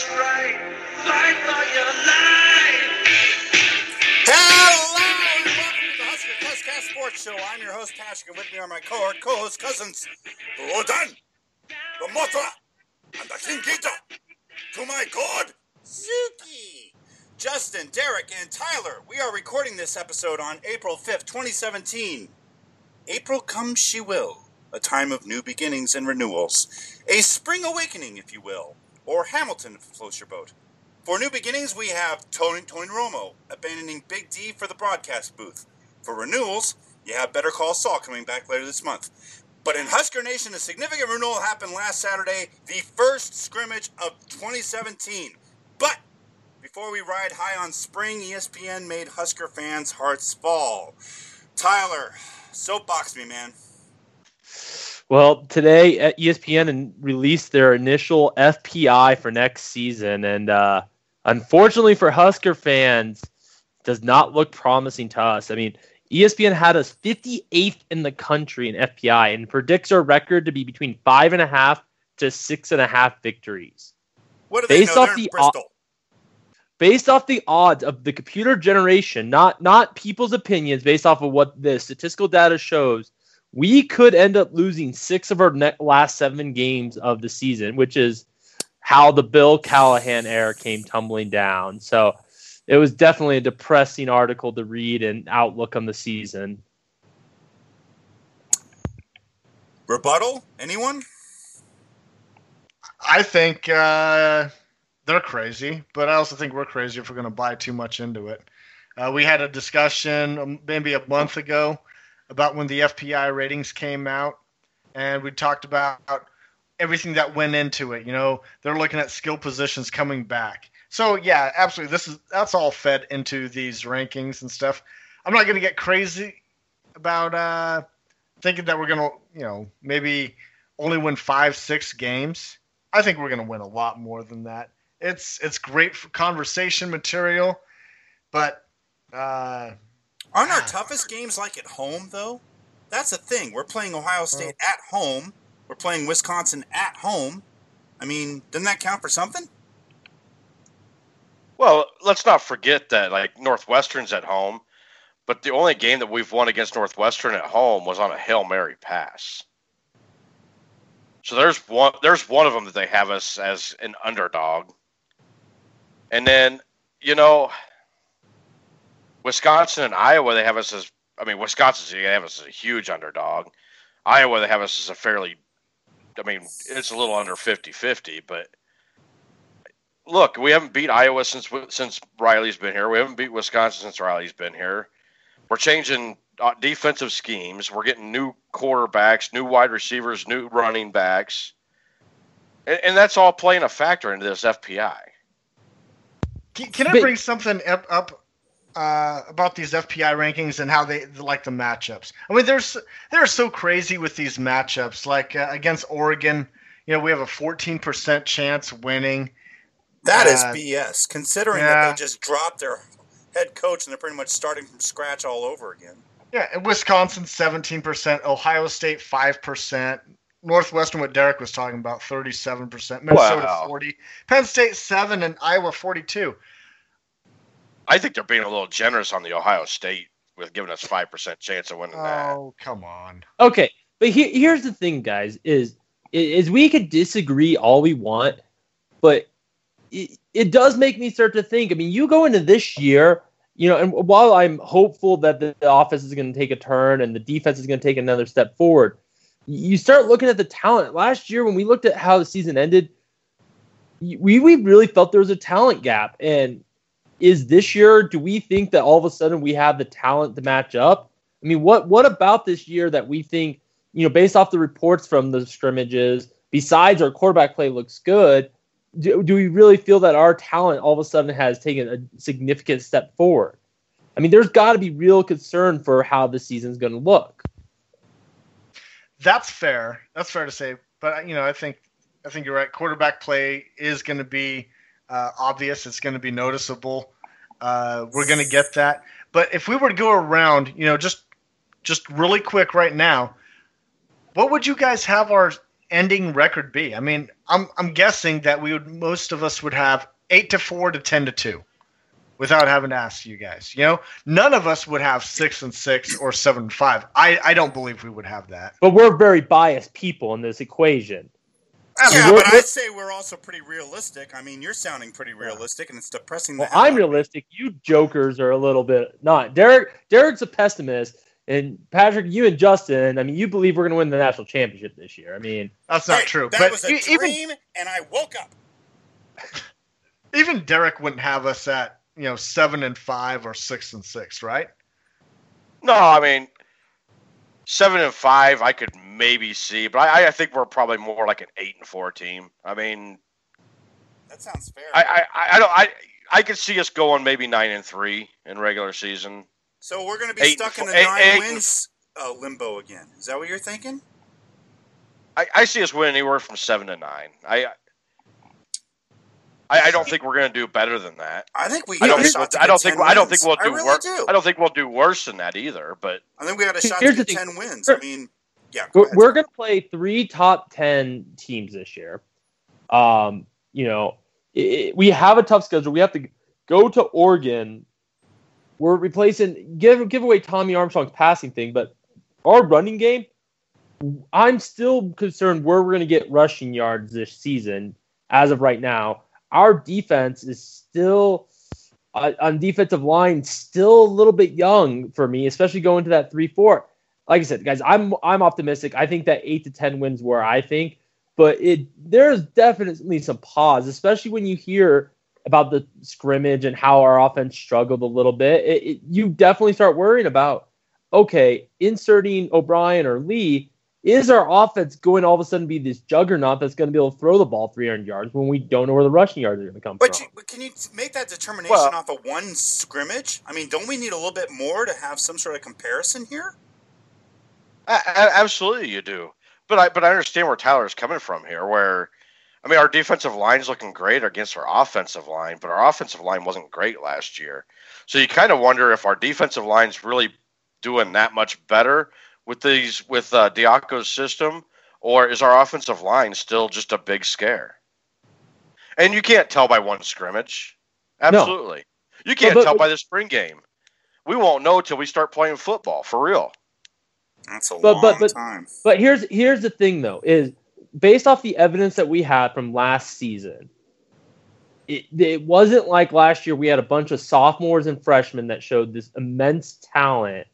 what's right. Fight for your life. Hello and welcome to the Husker Cuzcast Sports Show. I'm your host, Tashka. With me are my co- co-host cousins, Rodan, the Mothra, and the King Ghidorah. To my god, Zuki, Justin, Derek, and Tyler. We are recording this episode on April 5th, 2017. April comes she will, a time of new beginnings and renewals. A spring awakening, if you will. Or Hamilton, floats your boat. For new beginnings, we have Tony, Tony Romo abandoning Big D for the broadcast booth. For renewals, you have Better Call Saul coming back later this month. But in Husker Nation, a significant renewal happened last Saturday, the first scrimmage of 2017. But before we ride high on spring, ESPN made Husker fans' hearts fall. Tyler, soapbox me, man. Well, today E ESPN released their initial FPI for next season, and uh, unfortunately for Husker fans, does not look promising to us. I mean, ESPN had us 58th in the country in FPI and predicts our record to be between five and a half to six and a half victories. What do they Based know? off They're the Bristol. Based off the odds of the computer generation, not not people's opinions, based off of what the statistical data shows, we could end up losing six of our ne- last seven games of the season, which is how the Bill Callahan era came tumbling down. So it was definitely a depressing article to read and outlook on the season. Rebuttal? Anyone? I think uh, they're crazy, but I also think we're crazy if we're going to buy too much into it. Uh, we had a discussion um, maybe a month ago about when the FPI ratings came out, and we talked about everything that went into it. You know, they're looking at skill positions coming back. So yeah, absolutely, this is that's all fed into these rankings and stuff. I'm not going to get crazy about uh, thinking that we're going to, you know, maybe only win five, six games. I think we're going to win a lot more than that. It's it's great for conversation material, but uh, Aren't our ah. toughest games like at home, though? That's the thing. We're playing Ohio State at home. We're playing Wisconsin at home. I mean, doesn't that count for something? Well, let's not forget that like Northwestern's at home, but the only game that we've won against Northwestern at home was on a Hail Mary pass. So there's one there's one of them that they have us as an underdog. And then, you know, Wisconsin and Iowa they have us as I mean, Wisconsin they have us as a huge underdog. Iowa they have us as a fairly I mean, it's a little under 50-50, but look, we haven't beat Iowa since since Riley's been here. We haven't beat Wisconsin since Riley's been here. We're changing uh, defensive schemes. We're getting new quarterbacks, new wide receivers, new running backs, and, and that's all playing a factor into this FPI. can, can I bring something up up uh, about these FPI rankings and how they like the matchups? I mean, there's they're so crazy with these matchups. Like uh, against Oregon, you know, we have a 14% chance winning. That is Uh, BS, considering yeah. that they just dropped their head coach and they're pretty much starting from scratch all over again. Yeah, and Wisconsin 17%, Ohio State 5%, Northwestern what Derek was talking about 37%, Minnesota Wow. 40, Penn State 7 and Iowa 42. I think they're being a little generous on the Ohio State with giving us five percent chance of winning that. Oh, come on. Okay, but he, here's the thing, guys: is is we could disagree all we want, but it, it does make me start to think. I mean, you go into this year, you know, and while I'm hopeful that the, the offense is going to take a turn and the defense is going to take another step forward, you start looking at the talent. Last year, when we looked at how the season ended, we we really felt there was a talent gap. And is this year? Do we think that all of a sudden we have the talent to match up? I mean, what what about this year that we think, you know, based off the reports from the scrimmages, besides our quarterback play looks good, do, do we really feel that our talent all of a sudden has taken a significant step forward? I mean, there's got to be real concern for how the season's going to look. That's fair. That's fair to say. But you know, I think I think you're right. Quarterback play is going to be uh, obvious. It's going to be noticeable. Uh, we're going to get that. But if we were to go around, you know, just just really quick right now, what would you guys have our ending record be? I mean, I'm I'm guessing that we would most of us would have eight to four to ten to two, without having to ask you guys. You know, none of us would have six and six or seven and five. I I don't believe we would have that. But we're very biased people in this equation. Yeah, we're- but I'd say we're also pretty realistic. I mean, you're sounding pretty realistic, and it's depressing. Well, I'm out of me. realistic. You jokers are a little bit not. Derek Derek's a pessimist, and Patrick, you and Justin, I mean, you believe we're going to win the national championship this year. I mean, That's not Hey, true. That but was a even dream, and I woke up. even Derek wouldn't have us at you know seven and five or six and six, right? No, I mean seven and five I could maybe see, but I, I think we're probably more like an eight and four team. I mean, That sounds fair. I I, I don't I I could see us going maybe nine and three in regular season. so we're going to be Eight stuck in the four- nine eight- eight- wins uh, limbo again. Is that what you're thinking? I, I see us winning anywhere from seven to nine. I I, I don't think we're going to do better than that. I think we I don't think we'll, I don't think I don't think we'll do I really worse. do. I don't think we'll do worse than that either. But I think we got a shot Here's to the get thing. ten wins. I mean, yeah. go we're, ahead. we're going to play three top 10 teams this year. Um, you know, i we have a tough schedule. We have to go to Oregon. We're replacing give give away Tommy Armstrong's passing thing, but our running game, I'm still concerned where we're going to get rushing yards this season. As of right now, our defense is still uh, on defensive line still a little bit young for me, especially going to that three four. Like I said, guys, I'm I'm optimistic. I think that eight to ten wins where I think, but it there's definitely some pause, especially when you hear about the scrimmage and how our offense struggled a little bit. It, it, you definitely start worrying about okay, inserting O'Brien or Lee. Is our offense going to all of a sudden be this juggernaut that's going to be able to throw the ball 300 yards when we don't know where the rushing yards are going to come But, from? you, but can you make that determination Well- off of one scrimmage? I mean, don't we need a little bit more to have some sort of comparison here? A- a- absolutely, you do. But I but I understand where Tyler's coming from here. Where I mean, our defensive line's looking great against our offensive line, but our offensive line wasn't great last year. So you kind of wonder if our defensive line's really doing that much better with these with uh, Diaco's system, or is our offensive line still just a big scare? And you can't tell by one scrimmage. Absolutely, you can't but- tell by the spring game. We won't know till we start playing football for real. That's a But- long but- but- time. But here's here's the thing though is based off the evidence that we had from last season, it, it wasn't like last year we had a bunch of sophomores and freshmen that showed this immense talent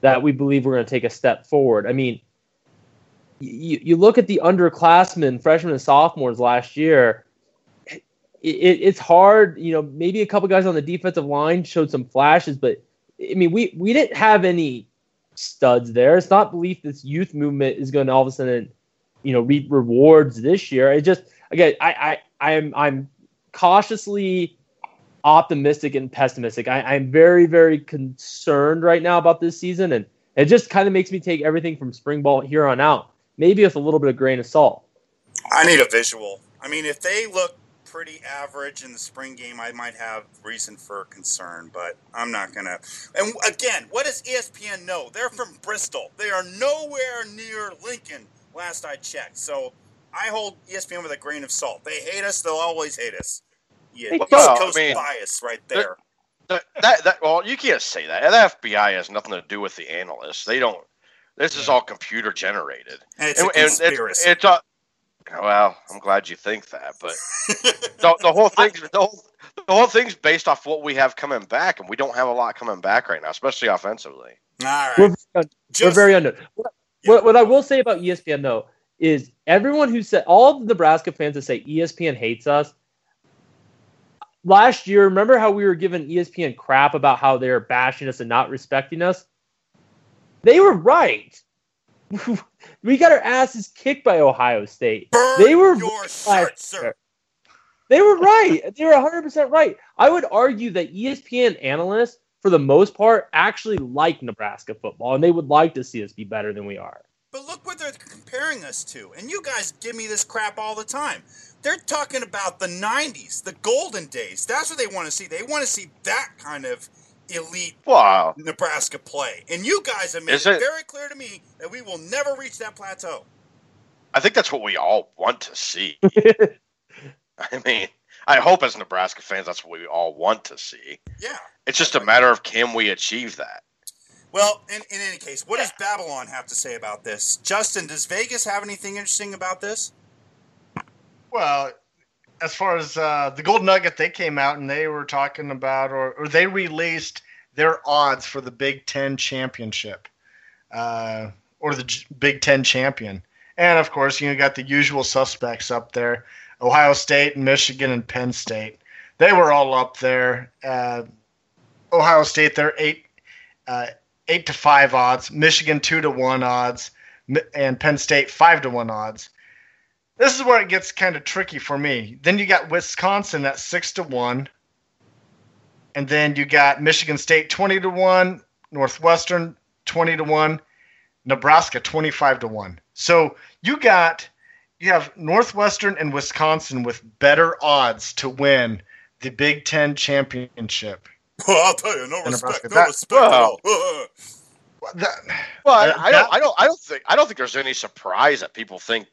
that we believe we're going to take a step forward. I mean, you, you look at the underclassmen, freshmen and sophomores last year. It, it, it's hard, you know. Maybe a couple guys on the defensive line showed some flashes, but I mean, we we didn't have any studs there. It's not belief this youth movement is going to all of a sudden, you know, reap rewards this year. It just again, I I I'm I'm cautiously optimistic and pessimistic. I, I'm very very concerned right now about this season, and it just kind of makes me take everything from spring ball here on out, maybe with a little bit of grain of salt. I need a visual. I mean, if they look pretty average in the spring game, I might have reason for concern, but I'm not to. And again, what does ESPN know? They're from Bristol. They are nowhere near Lincoln, last I checked. So I hold ESPN with a grain of salt. They hate us, they'll always hate us. Yeah, Well, East I Coast mean, bias right there. that, that, that well, you can't say that. The FPI has nothing to do with the analysts. They don't. This is all computer generated. And it's And- a and conspiracy. It's, it's a, well, I'm glad you think that, but the, the whole thing, the whole, the whole thing's based off what we have coming back, and we don't have a lot coming back right now, especially offensively. All right. We're, we're very under. What, Yeah. what, what I will say about ESPN though is everyone who said all the Nebraska fans that say ESPN hates us. Last year, remember how we were giving ESPN crap about how they were bashing us and not respecting us? They were right. we got our asses kicked by Ohio State. Burn They were your right shirt, sir. They were right. They were 100% right. I would argue that ESPN analysts, for the most part, actually like Nebraska football and they would like to see us be better than we are. But look what they're comparing us to. And you guys give me this crap all the time. They're talking about the 90s, the golden days. That's what they want to see. They want to see that kind of elite Wow. Nebraska play. And you guys have made Is it, it- very clear to me that we will never reach that plateau. I think that's what we all want to see. I mean, I hope as Nebraska fans, that's what we all want to see. Yeah. It's just a matter of can we achieve that? Well, in, in any case, what does Babylon have to say about this? Justin, does Vegas have anything interesting about this? Well, as far as uh, the Gold Nugget, they came out and they were talking about, or, or they released their odds for the Big Ten championship, uh, or the J- Big Ten champion. And of course, you got the usual suspects up there: Ohio State, Michigan, and Penn State. They were all up there. Uh, Ohio State, they're eight, uh, eight to five odds. Michigan, two to one odds, and Penn State, five to one odds. This is where it gets kind of tricky for me. Then you got Wisconsin at six to one, and then you got Michigan State twenty to one, Northwestern twenty to one, Nebraska twenty five to one. So you got you have Northwestern and Wisconsin with better odds to win the Big Ten championship. Well, I'll tell you, no respect, Nebraska, no that- respect at all. That- Well, I, I that- don't, I don't, I don't think, I don't think there's any surprise that people think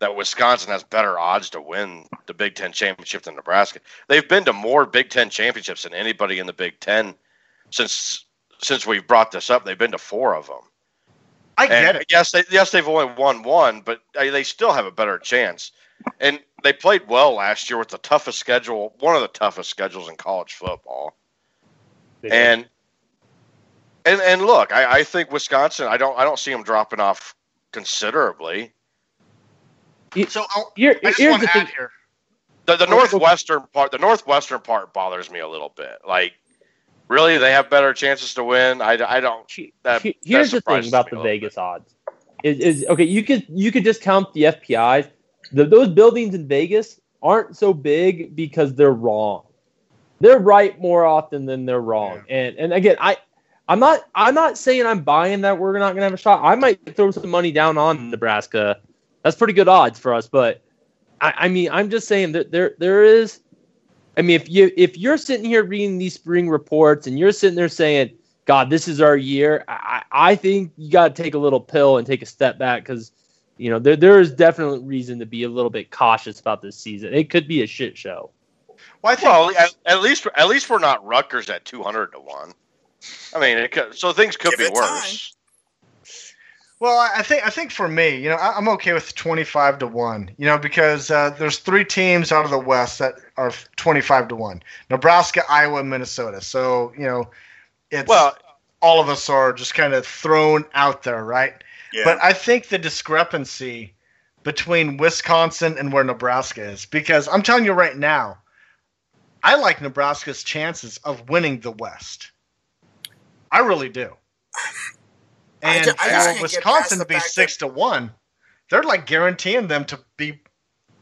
that Wisconsin has better odds to win the Big Ten championship than Nebraska. They've been to more Big Ten championships than anybody in the Big Ten since since we've brought this up. They've been to four of them. I get And it. yes, they, yes, they've only won one, but they still have a better chance. And they played well last year with the toughest schedule, one of the toughest schedules in college football. And and and look, I, I think Wisconsin. I don't I don't see them dropping off considerably. So I'll, Here, I just here's want the to thing. here. The, the oh, Well, northwestern part, the northwestern part bothers me a little bit. Like, really, they have better chances to win. I, I don't. He- That- he- that here's the surprises thing about the a little Vegas odds. Is, is okay. You could you could just count the FPIs. The, those buildings in Vegas aren't so big because they're wrong. They're right more often than they're wrong. And and again, I I'm not I'm not saying I'm buying that we're not gonna have a shot. I might throw some money down on Nebraska. That's pretty good odds for us. But I, I mean, I'm just saying that there there is. I mean, if you if you're sitting here reading these spring reports and you're sitting there saying, God, this is our year. I, I think you got to take a little pill and take a step back because, you know, there, there is definitely reason to be a little bit cautious about this season. It could be a shit show. Well, I think Well, at, at least at least we're not Rutgers at two hundred to one. I mean, it could, so things could Give be it worse. Well, I think I think for me, you know, I- I'm okay with 25 to one. You know, because uh, there's three teams out of the West that are 25 to one: Nebraska, Iowa, Minnesota. So you know, it's Well, all of us are just kind of thrown out there, right? Yeah. But I think the discrepancy between Wisconsin and where Nebraska is, because I'm telling you right now, I like Nebraska's chances of winning the West. I really do. I And I just for can't Wisconsin to be fact six to one, they're like guaranteeing them to be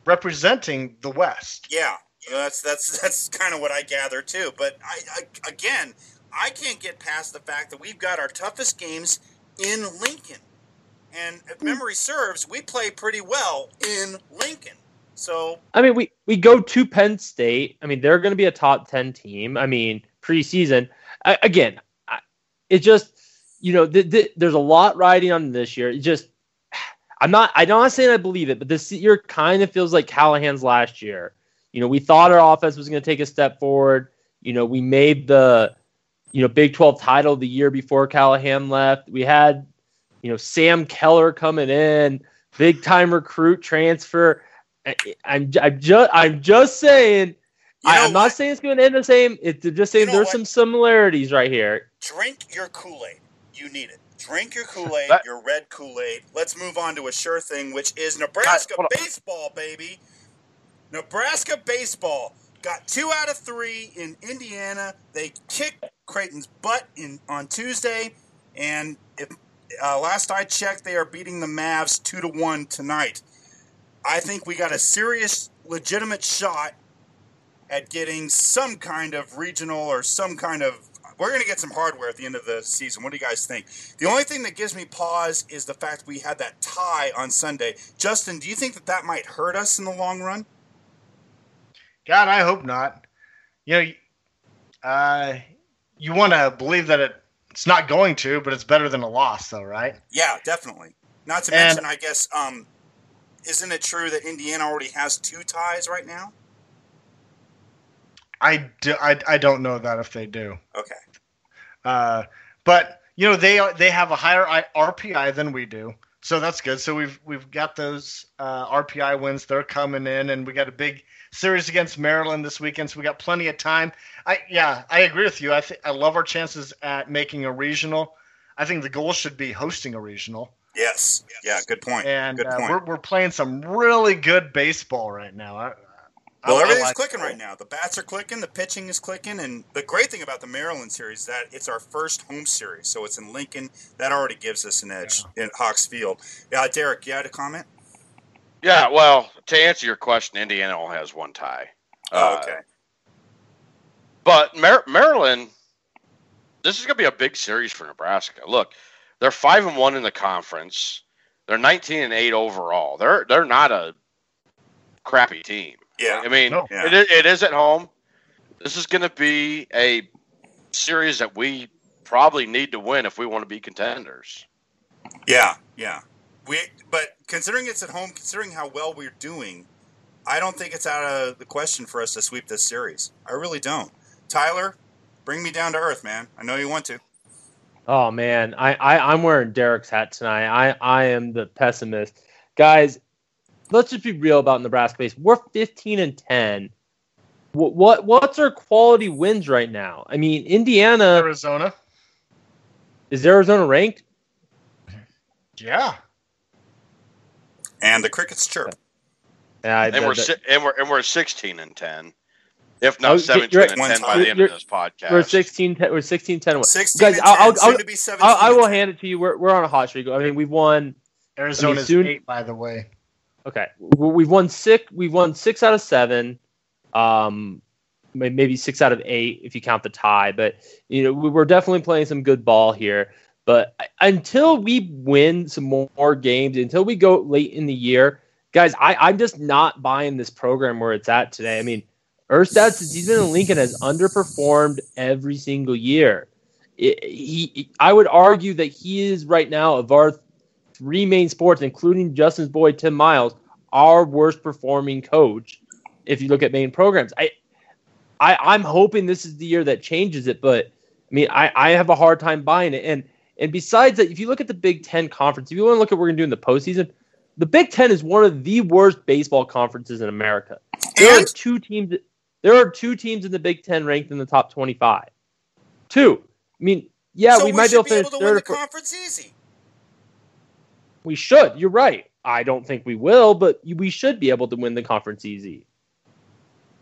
representing the West. Yeah, you know, that's that's that's kind of what I gather too. But I, I again, I can't get past the fact that we've got our toughest games in Lincoln, and if hmm. memory serves, we play pretty well in Lincoln. So I mean, we, we go to Penn State. I mean, they're going to be a top 10 team. I mean, preseason. I, again, I, it just, you know, th- th- there's a lot riding on this year. It just, I'm not, I'm not saying I believe it, but this year kind of feels like Callahan's last year. You know, we thought our offense was going to take a step forward. You know, we made the, you know, Big 12 title the year before Callahan left. We had, you know, Sam Keller coming in, big time recruit transfer. I, I'm, I'm just, I'm just saying. You I, know I'm not saying it's going to end the same. It's just saying know there's what? some similarities right here. drink your Kool Aid. You need it. Drink your Kool Aid, your red Kool Aid. Let's move on to a sure thing, which is Nebraska on. baseball, baby. Nebraska baseball got two out of three in Indiana. They kicked Creighton's butt in on Tuesday, and if uh, last I checked, they are beating the Mavs two to one tonight. I think we got a serious, legitimate shot at getting some kind of regional or some kind of. We're going to get some hardware at the end of the season. What do you guys think? The only thing that gives me pause is the fact we had that tie on Sunday. Justin, do you think that that might hurt us in the long run? God, I hope not. You know, uh, you want to believe that it, it's not going to, but it's better than a loss, though, right? Yeah, definitely. Not to And- mention, I guess, um, isn't it true that Indiana already has two ties right now? I, do, I, I don't know that if they do. Okay. Uh, but you know they they have a higher RPI than we do, so that's good. So we've we've got those uh, RPI wins. They're coming in, and we got a big series against Maryland this weekend, so we got plenty of time. I yeah, I agree with you. I think I love our chances at making a regional. I think the goal should be hosting a regional, Yes. Yeah. Good point. and good uh, we're we're playing some really good baseball right now. I- well, I everything's like- clicking right now. The bats are clicking. The pitching is clicking. And the great thing about the Maryland series is that it's our first home series, so it's in Lincoln. That already gives us an edge in Hawks Field. Yeah, Derek, you had a comment? Yeah, well, to answer your question, Indiana only has one tie. Oh, Uh, okay. But Mar- Maryland, this is going to be a big series for Nebraska. Look, they're five and one in the conference. They're nineteen and eight overall. They're they're not a crappy team. Yeah. I mean, No. Yeah. it, is, it is at home. This is going to be a series that we probably need to win if we want to be contenders. Yeah, yeah. We but considering it's at home, considering how well we're doing, I don't think it's out of the question for us to sweep this series. I really don't. Tyler, bring me down to earth, man. I know you want to. Oh man, I, I I'm wearing Derek's hat tonight. I I am the pessimist, guys. Let's just be real about Nebraska base. We're 15 and 10. What what what's our quality wins right now? I mean, Indiana Arizona. is Arizona ranked? Yeah. And the crickets chirp. Yeah, I- And we're that- and we're and we're sixteen and ten, if not oh, you're- seventeen you're- and One ten by the end You're- of this podcast. we're 16 10, we're 16 10 and 16 Guys, and I'll- I'll- I'll- to be 17 I, I will hand it to you. We're, we're on a hot streak. I mean, we've won Arizona's soon- eight, by the way. Okay, We- we've won six. We've won six out of seven. Um, maybe six out of eight if you count the tie. But you know, we- we're definitely playing some good ball here. But until we win some more, more games, until we go late in the year, guys, I, I'm just not buying this program where it's at today. I mean, Erstad, since he's been in Lincoln, has underperformed every single year. It- he, I would argue that he is right now of our three main sports, including Justin's boy Tim Miles, our worst performing coach. If you look at main programs, I, I, I'm hoping this is the year that changes it. But I mean, I, I have a hard time buying it. And and besides that, if you look at the Big Ten conference, if you want to look at what we're going to do in the postseason, the Big Ten is one of the worst baseball conferences in America. There are two teams. There are two teams in the Big Ten ranked in the top 25. Two. I mean, yeah, so we, might be able to finish the third. or- conference easy. We should. You're right. I don't think we will, but we should be able to win the conference easy.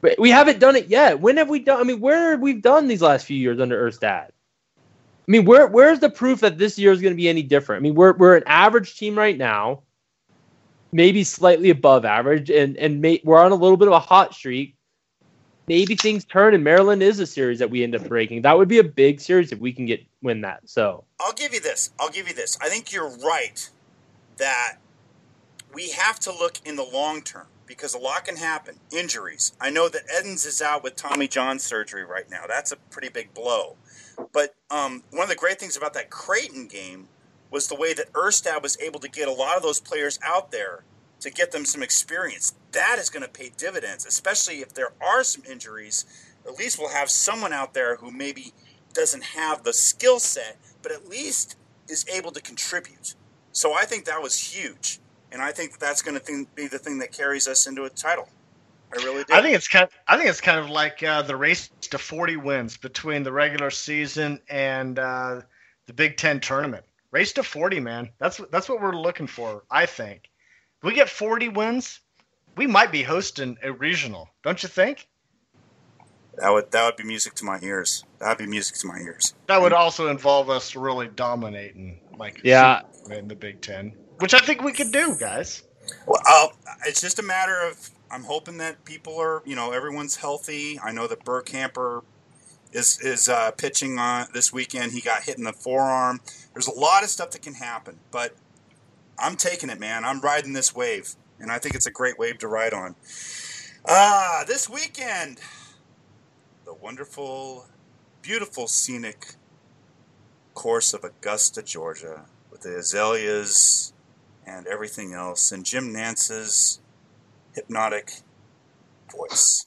But we haven't done it yet. When have we done? I mean, where have we done these last few years under Erstad? I mean, where where's the proof that this year is going to be any different? I mean, we're we're an average team right now, maybe slightly above average, and and may, we're on a little bit of a hot streak. Maybe things turn, and Maryland is a series that we end up breaking. That would be a big series if we can get win that. So I'll give you this. I'll give you this. I think you're right that we have to look in the long term because a lot can happen. Injuries. I know that Edens is out with Tommy John surgery right now. That's a pretty big blow. But um, one of the great things about that Creighton game was the way that Erstad was able to get a lot of those players out there to get them some experience. That is going to pay dividends, especially if there are some injuries. At least we'll have someone out there who maybe doesn't have the skill set, but at least is able to contribute. So I think that was huge, and I think that's going to be the thing that carries us into a title. I really do. I think it's kind. I think it's kind of like uh, the race to 40 wins between the regular season and uh, the Big Ten tournament. Race to 40, man. That's what- that's what we're looking for. I think. If we get 40 wins, we might be hosting a regional. Don't you think? that would that would be music to my ears. That would be music to my ears. That would also involve us really dominating, like yeah, in the Big Ten, which I think we could do, guys. Well, I'll, it's just a matter of I'm hoping that people are, you know, everyone's healthy. I know that Burkamper is is uh, pitching on this weekend. He got hit in the forearm. There's a lot of stuff that can happen, but I'm taking it, man. I'm riding this wave, and I think it's a great wave to ride on. Ah, this weekend, the wonderful, beautiful, scenic course of Augusta, Georgia, with the azaleas and everything else, and Jim Nantz's hypnotic voice.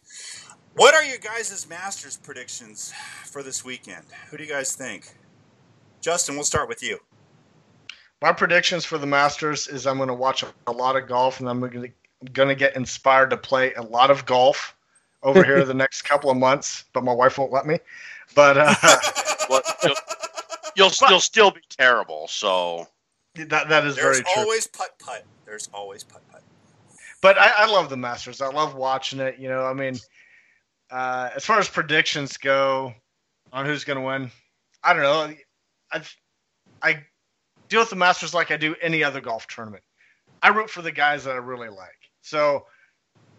What are your guys' Masters predictions for this weekend? Who do you guys think? Justin, we'll start with you. My predictions for the Masters is I'm going to watch a lot of golf, and I'm going to get inspired to play a lot of golf over here the next couple of months. But my wife won't let me. But uh, Well, you'll, you'll, you'll still be terrible. So that that is There's very true. There's always putt putt. There's always putt putt. but I, I love the Masters. I love watching it. You know, I mean, uh, as far as predictions go on who's going to win, I don't know. I I deal with the Masters like I do any other golf tournament. I root for the guys that I really like. So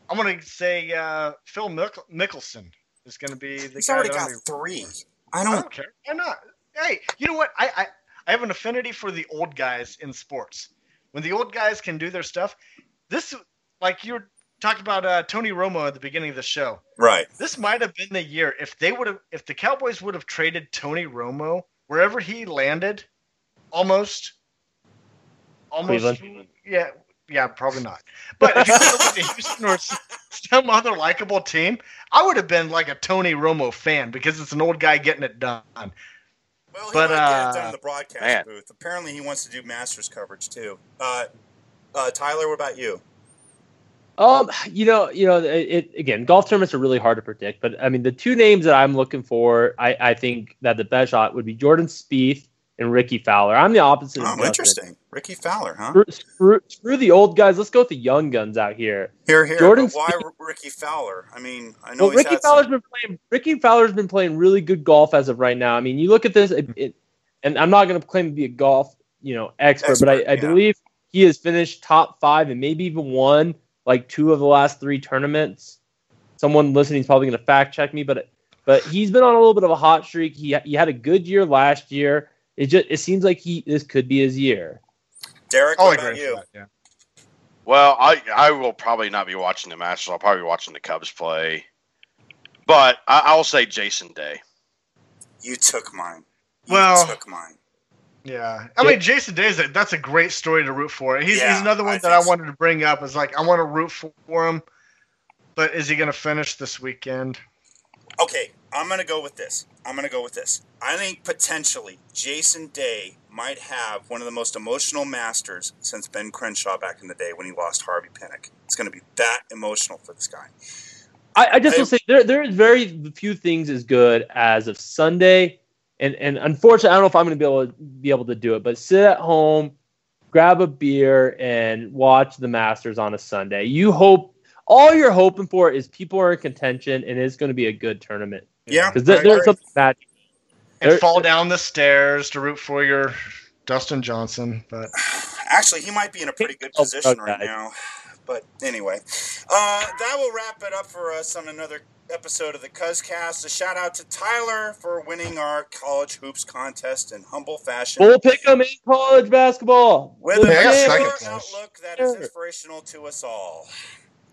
I'm going to say uh, Phil Mick- Mickelson is going to be the He's guy. already got three. I I don't. don't care. Why not? Hey, you know what? I, I I have an affinity for the old guys in sports. When the old guys can do their stuff, this like you were talking about uh, Tony Romo at the beginning of the show. Right. This might have been the year if they would have if the Cowboys would have traded Tony Romo wherever he landed, almost, almost, Cleveland? yeah, yeah, probably not. But if he would have went to Houston or s- some other likable team, I would have been like a Tony Romo fan because it's an old guy getting it done. Well, he But, might get it done uh, in the broadcast man. booth. Apparently, he wants to do Masters coverage too. Uh, uh, Tyler, what about you? Um, you know, you know, it, it again, golf tournaments are really hard to predict, but I mean, the two names that I'm looking for, I, I think that the best shot would be Jordan Spieth and Rickie Fowler. I'm the opposite. Oh, Justin. interesting. Rickie Fowler, huh? Screw, screw, screw the old guys. Let's go with the young guns out here. Here, here. Jordan but why Rickie Fowler? I mean, I know Well, he's Rickie Fowler's some. been playing. Rickie Fowler's been playing really good golf as of right now. I mean, you look at this, it, it, and I'm not going to claim to be a golf, you know, expert, but I, I yeah. believe he has finished top five and maybe even won like two of the last three tournaments. Someone listening is probably going to fact check me, but but he's been on a little bit of a hot streak. He he had a good year last year. It just it seems like he this could be his year. Derek, oh, I'll what about you? that. Yeah. Well, I I will probably not be watching the Masters. I'll probably be watching the Cubs play. But I, I'll say Jason Day. You took mine. You Well- took mine. Yeah, I mean Jason Day is a, that's a great story to root for. He's, Yeah, he's another one I that I think so. wanted to bring up. Is like I want to root for him, but is he going to finish this weekend? Okay, I'm gonna go with this. I'm gonna go with this. I think potentially Jason Day might have one of the most emotional masters since Ben Crenshaw back in the day when he lost Harvey Penick. It's gonna be that emotional for this guy. I, I just I- will say there there is very few things as good as of Sunday, and and unfortunately, I don't know if I'm going to be able to be able to do it, but sit at home, grab a beer, and watch the Masters on a Sunday. You hope all you're hoping for is people are in contention, and it's going to be a good tournament Yeah, because there, there's something magic. And There- fall down the stairs to root for your Dustin Johnson, but Actually, he might be in a pretty good Oh, position right now. But anyway, uh, that will wrap it up for us on another episode of the Cuzcast. A shout out to Tyler for winning our college hoops contest in humble fashion. We'll pick pick'em in college basketball. with The a Yeah, I got Bears. second mature place. outlook that is inspirational to us all.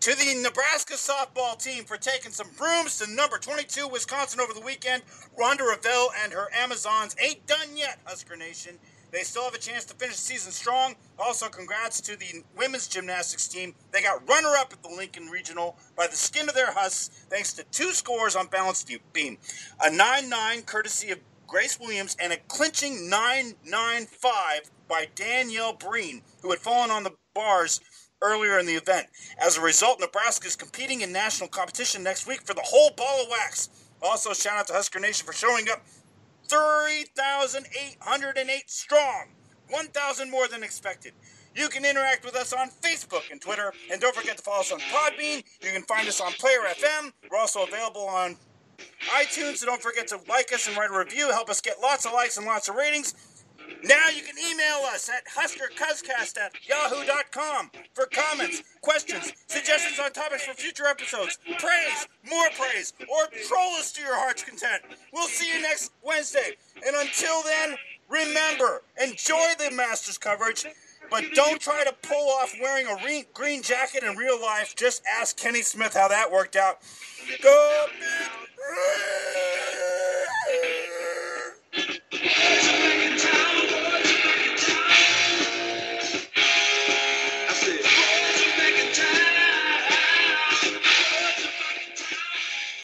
To the Nebraska softball team for taking some brooms to number 22 Wisconsin over the weekend, Rhonda Revelle and her Amazons ain't done yet, Husker Nation. They still have a chance to finish the season strong. Also, congrats to the women's gymnastics team. They got runner up at the Lincoln Regional by the skin of their husks, thanks to two scores on Balance Beam a 9 9 courtesy of Grace Williams and a clinching 9 9 5 by Danielle Breen, who had fallen on the bars earlier in the event. As a result, Nebraska is competing in national competition next week for the whole ball of wax. Also, shout out to Husker Nation for showing up 3,808 strong, 1,000 more than expected. You can interact with us on Facebook and Twitter, and don't forget to follow us on Podbean. You can find us on Player FM. We're also available on iTunes, so don't forget to like us and write a review. Help us get lots of likes and lots of ratings. Now you can email us at huskercuzcast at yahoo.com for comments, questions, suggestions on topics for future episodes, praise, more praise, or troll us to your heart's content. We'll see you next Wednesday. And until then, remember, enjoy the Masters coverage, but don't try to pull off wearing a re- green jacket in real life. Just ask Kenny Smith how that worked out. Go